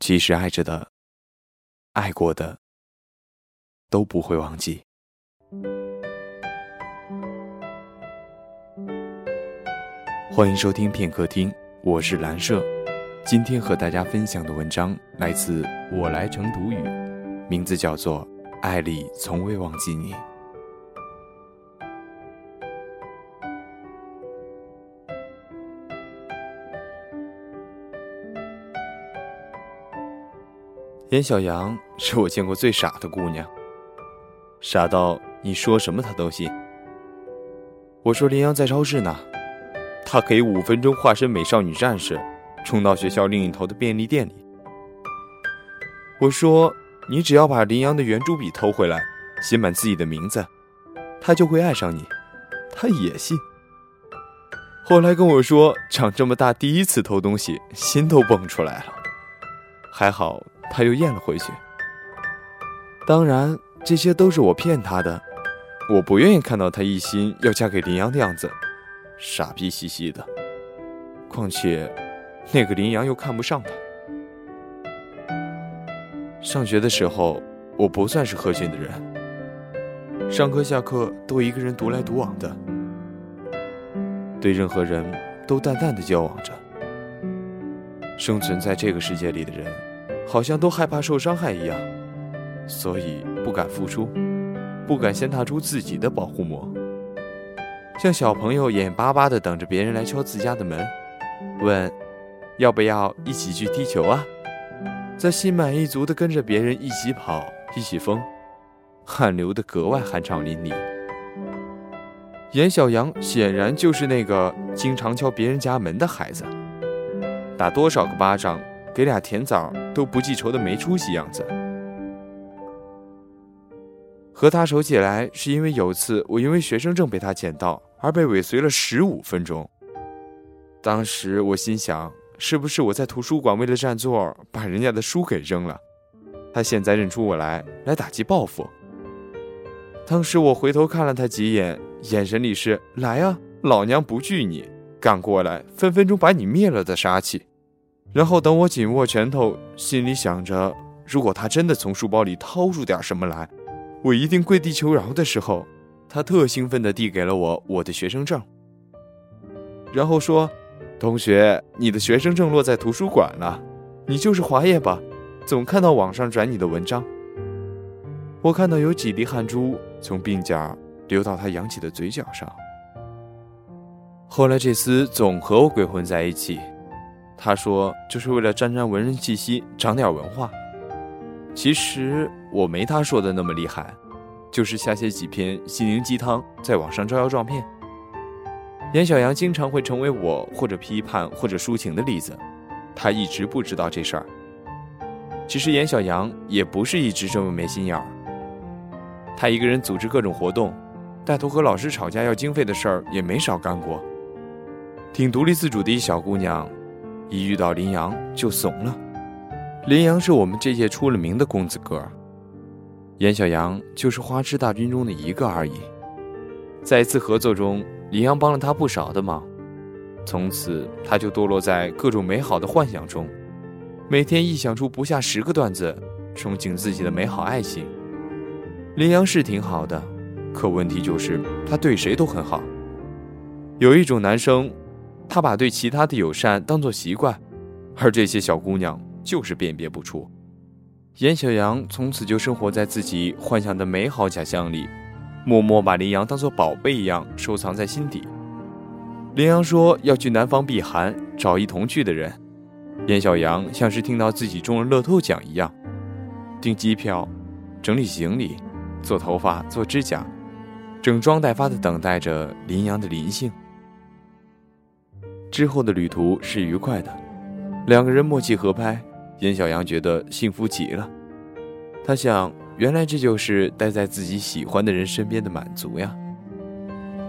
其实爱着的、爱过的，都不会忘记。欢迎收听片刻听，我是蓝舍。今天和大家分享的文章来自我来成读语，名字叫做《爱里从未忘记你》。严小阳是我见过最傻的姑娘，傻到你说什么她都信。我说林阳在超市呢，她可以五分钟化身美少女战士，冲到学校另一头的便利店里。我说你只要把林阳的圆珠笔偷回来，写满自己的名字，他就会爱上你，他也信。后来跟我说长这么大第一次偷东西，心都蹦出来了，还好。他又咽了回去。当然，这些都是我骗他的。我不愿意看到他一心要嫁给林阳的样子，傻逼兮兮的。况且，那个林阳又看不上他。上学的时候，我不算是合群的人，上课下课都一个人独来独往的，对任何人都淡淡的交往着。生存在这个世界里的人。好像都害怕受伤害一样，所以不敢付出，不敢先踏出自己的保护膜，像小朋友眼巴巴地等着别人来敲自家的门，问要不要一起去踢球啊？再心满意足地跟着别人一起跑，一起疯，汗流得格外酣畅淋漓。严小阳显然就是那个经常敲别人家门的孩子，打多少个巴掌？给俩甜枣都不记仇的没出息样子。和他熟起来是因为有次我因为学生证被他捡到而被尾随了十五分钟。当时我心想，是不是我在图书馆为了占座把人家的书给扔了？他现在认出我来，来打击报复。当时我回头看了他几眼，眼神里是来啊，老娘不惧你，敢过来，分分钟把你灭了的杀气。然后等我紧握拳头，心里想着，如果他真的从书包里掏出点什么来，我一定跪地求饶的时候，他特兴奋地递给了我我的学生证，然后说：“同学，你的学生证落在图书馆了，你就是华爷吧？总看到网上转你的文章。”我看到有几滴汗珠从鬓角流到他扬起的嘴角上。后来这厮总和我鬼混在一起。他说：“就是为了沾沾文人气息，长点文化。”其实我没他说的那么厉害，就是瞎写几篇心灵鸡汤，在网上招摇撞骗。严小阳经常会成为我或者批判或者抒情的例子，他一直不知道这事儿。其实严小阳也不是一直这么没心眼儿，他一个人组织各种活动，带头和老师吵架要经费的事儿也没少干过，挺独立自主的一小姑娘。一遇到林阳就怂了。林阳是我们这届出了名的公子哥，严小阳就是花痴大军中的一个而已。在一次合作中，林阳帮了他不少的忙，从此他就堕落在各种美好的幻想中，每天臆想出不下十个段子，憧憬自己的美好爱情。林阳是挺好的，可问题就是他对谁都很好。有一种男生。他把对其他的友善当作习惯，而这些小姑娘就是辨别不出。严小阳从此就生活在自己幻想的美好假象里，默默把林阳当作宝贝一样收藏在心底。林阳说要去南方避寒，找一同去的人。严小阳像是听到自己中了乐透奖一样，订机票，整理行李，做头发，做指甲，整装待发的等待着林阳的临幸。之后的旅途是愉快的，两个人默契合拍，严小阳觉得幸福极了。他想，原来这就是待在自己喜欢的人身边的满足呀。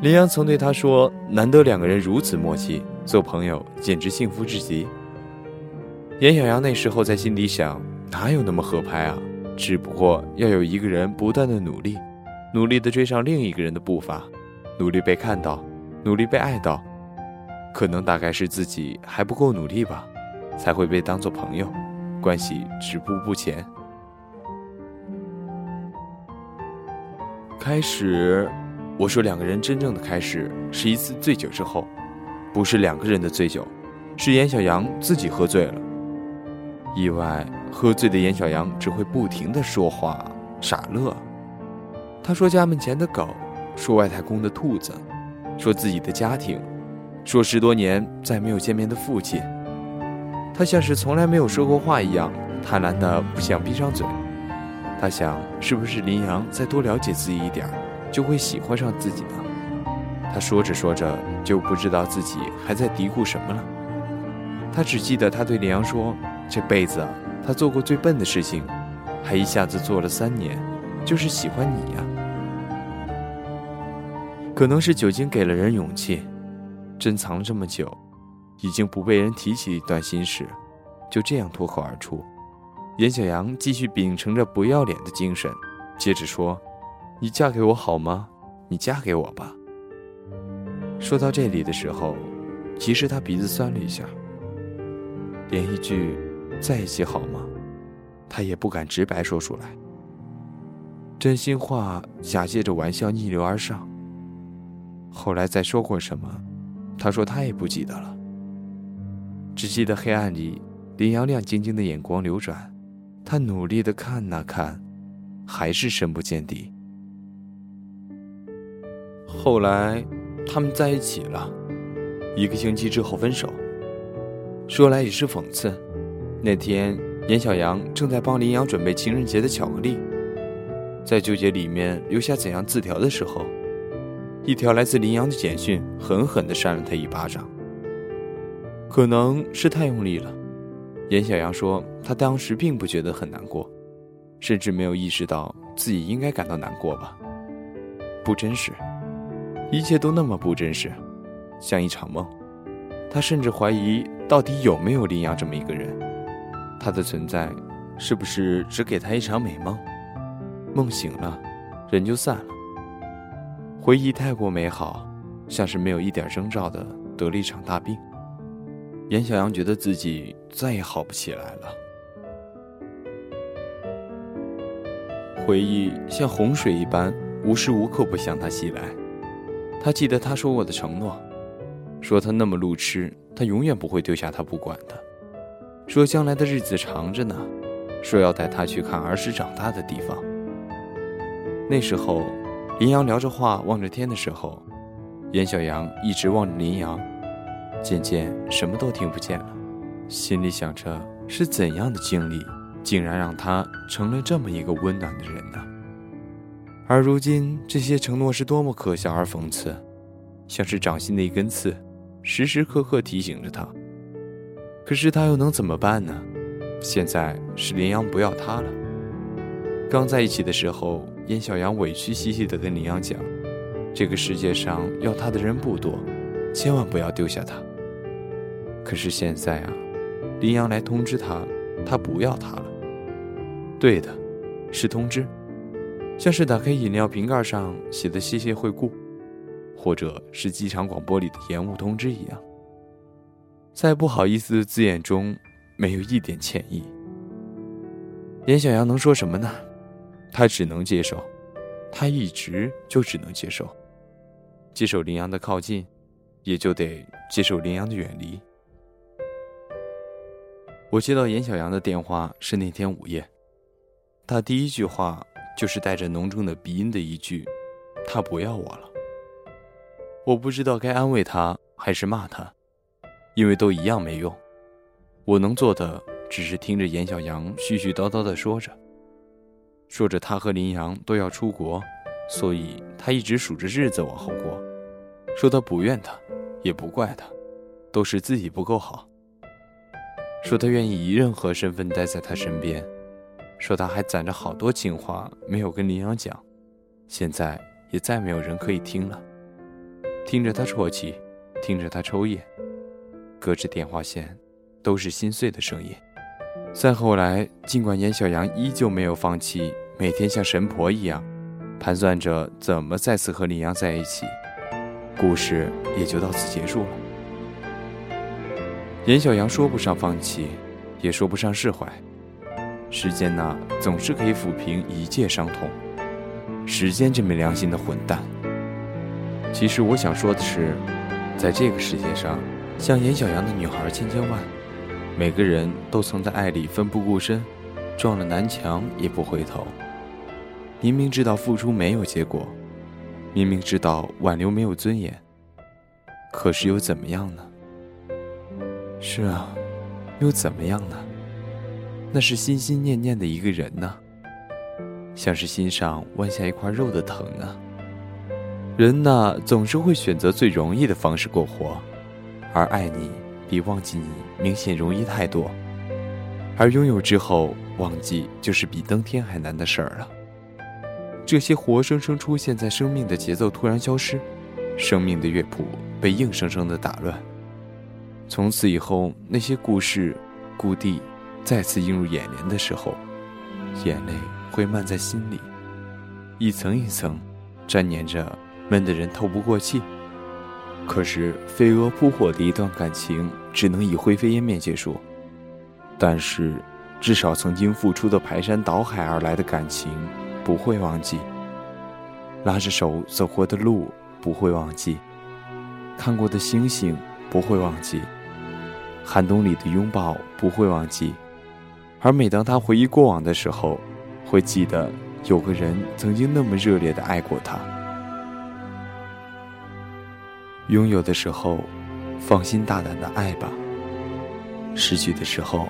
林阳曾对他说：“难得两个人如此默契，做朋友简直幸福至极。”严小阳那时候在心里想：哪有那么合拍啊？只不过要有一个人不断的努力，努力的追上另一个人的步伐，努力被看到，努力被爱到。可能大概是自己还不够努力吧，才会被当做朋友。关系止步不前。开始，我说两个人真正的开始是一次醉酒之后，不是两个人的醉酒，是严小阳自己喝醉了。意外喝醉的严小阳只会不停的说话傻乐。他说家门前的狗，说外太空的兔子，说自己的家庭，说十多年再没有见面的父亲。他像是从来没有说过话一样，贪婪的不想闭上嘴。他想，是不是林阳再多了解自己一点就会喜欢上自己呢？他说着说着，就不知道自己还在嘀咕什么了。他只记得他对林阳说：“这辈子他做过最笨的事情，还一下子做了三年，就是喜欢你呀。”可能是酒精给了人勇气，珍藏了这么久，已经不被人提起一段心事，就这样脱口而出。严小阳继续秉承着不要脸的精神，接着说：“你嫁给我好吗？你嫁给我吧。”说到这里的时候，其实他鼻子酸了一下，连一句“在一起好吗”，他也不敢直白说出来。真心话假借着玩笑逆流而上。后来再说过什么，他说他也不记得了，只记得黑暗里林阳亮晶晶的眼光流转。他努力的看啊看，还是深不见底。后来，他们在一起了，一个星期之后分手。说来也是讽刺，那天严小阳正在帮林阳准备情人节的巧克力，在纠结里面留下怎样字条的时候，一条来自林阳的简讯狠狠的扇了他一巴掌。可能是太用力了。严小阳说：“他当时并不觉得很难过，甚至没有意识到自己应该感到难过吧。不真实，一切都那么不真实，像一场梦。他甚至怀疑，到底有没有林阳这么一个人？他的存在，是不是只给他一场美梦？梦醒了，人就散了。回忆太过美好，像是没有一点征兆的得了一场大病。”严小阳觉得自己再也好不起来了。回忆像洪水一般，无时无刻不向他袭来。他记得他说过的承诺，说他那么路痴，他永远不会丢下他不管的。说将来的日子长着呢，说要带他去看儿时长大的地方。那时候，林阳聊着话，望着天的时候，严小阳一直望着林阳。渐渐什么都听不见了，心里想着是怎样的经历，竟然让他成了这么一个温暖的人呢？而如今这些承诺是多么可笑而讽刺，像是掌心的一根刺，时时刻刻提醒着他。可是他又能怎么办呢？现在是林阳不要他了。刚在一起的时候，殷小阳委屈兮兮地跟林阳讲：“这个世界上要他的人不多，千万不要丢下他。”可是现在啊，林阳来通知他，他不要他了。对的，是通知，像是打开饮料瓶盖上写的“谢谢惠顾”，或者是机场广播里的延误通知一样，在不好意思的字眼中，没有一点歉意。严小阳能说什么呢？他只能接受，他一直就只能接受，接受林阳的靠近，也就得接受林阳的远离。我接到严小阳的电话是那天午夜，他第一句话就是带着浓重的鼻音的一句：“他不要我了。”我不知道该安慰他还是骂他，因为都一样没用。我能做的只是听着严小阳絮絮叨叨的说着，说着他和林阳都要出国，所以他一直数着日子往后过，说他不怨他，也不怪他，都是自己不够好。说他愿意以任何身份待在他身边，说他还攒着好多情话没有跟林阳讲，现在也再没有人可以听了。听着他啜泣，听着他抽烟，隔着电话线，都是心碎的声音。再后来，尽管严小阳依旧没有放弃，每天像神婆一样盘算着怎么再次和林阳在一起，故事也就到此结束了。严小阳说不上放弃，也说不上释怀。时间呐，总是可以抚平一切伤痛。时间这没良心的混蛋。其实我想说的是，在这个世界上，像严小阳的女孩千千万，每个人都曾在爱里奋不顾身，撞了南墙也不回头。明明知道付出没有结果，明明知道挽留没有尊严，可是又怎么样呢？是啊，又怎么样呢？那是心心念念的一个人呢，像是心上剜下一块肉的疼啊。人呐，总是会选择最容易的方式过活，而爱你比忘记你明显容易太多。而拥有之后忘记，就是比登天还难的事儿了。这些活生生出现在生命的节奏突然消失，生命的乐谱被硬生生的打乱。从此以后，那些故事、故地。再次映入眼帘的时候，眼泪会漫在心里，一层一层粘连着，闷得人透不过气。可是飞蛾扑火的一段感情，只能以灰飞烟灭结束。但是，至少曾经付出的排山倒海而来的感情，不会忘记；拉着手走过的路，不会忘记；看过的星星，不会忘记；寒冬里的拥抱，不会忘记。而每当他回忆过往的时候，会记得有个人曾经那么热烈的爱过他。拥有的时候，放心大胆的爱吧；失去的时候，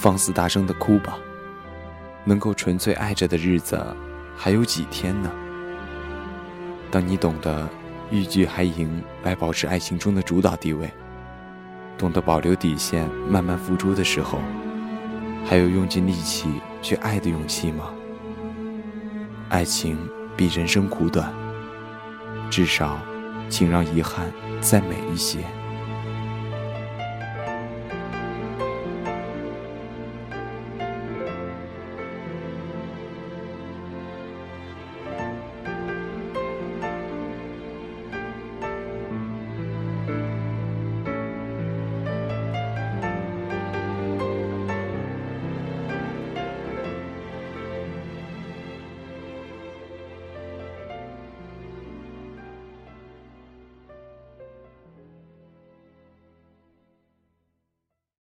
放肆大声的哭吧。能够纯粹爱着的日子，还有几天呢？当你懂得欲拒还迎来保持爱情中的主导地位，懂得保留底线，慢慢付出的时候。还有用尽力气去爱的勇气吗？爱情比人生苦短，至少，请让遗憾再美一些。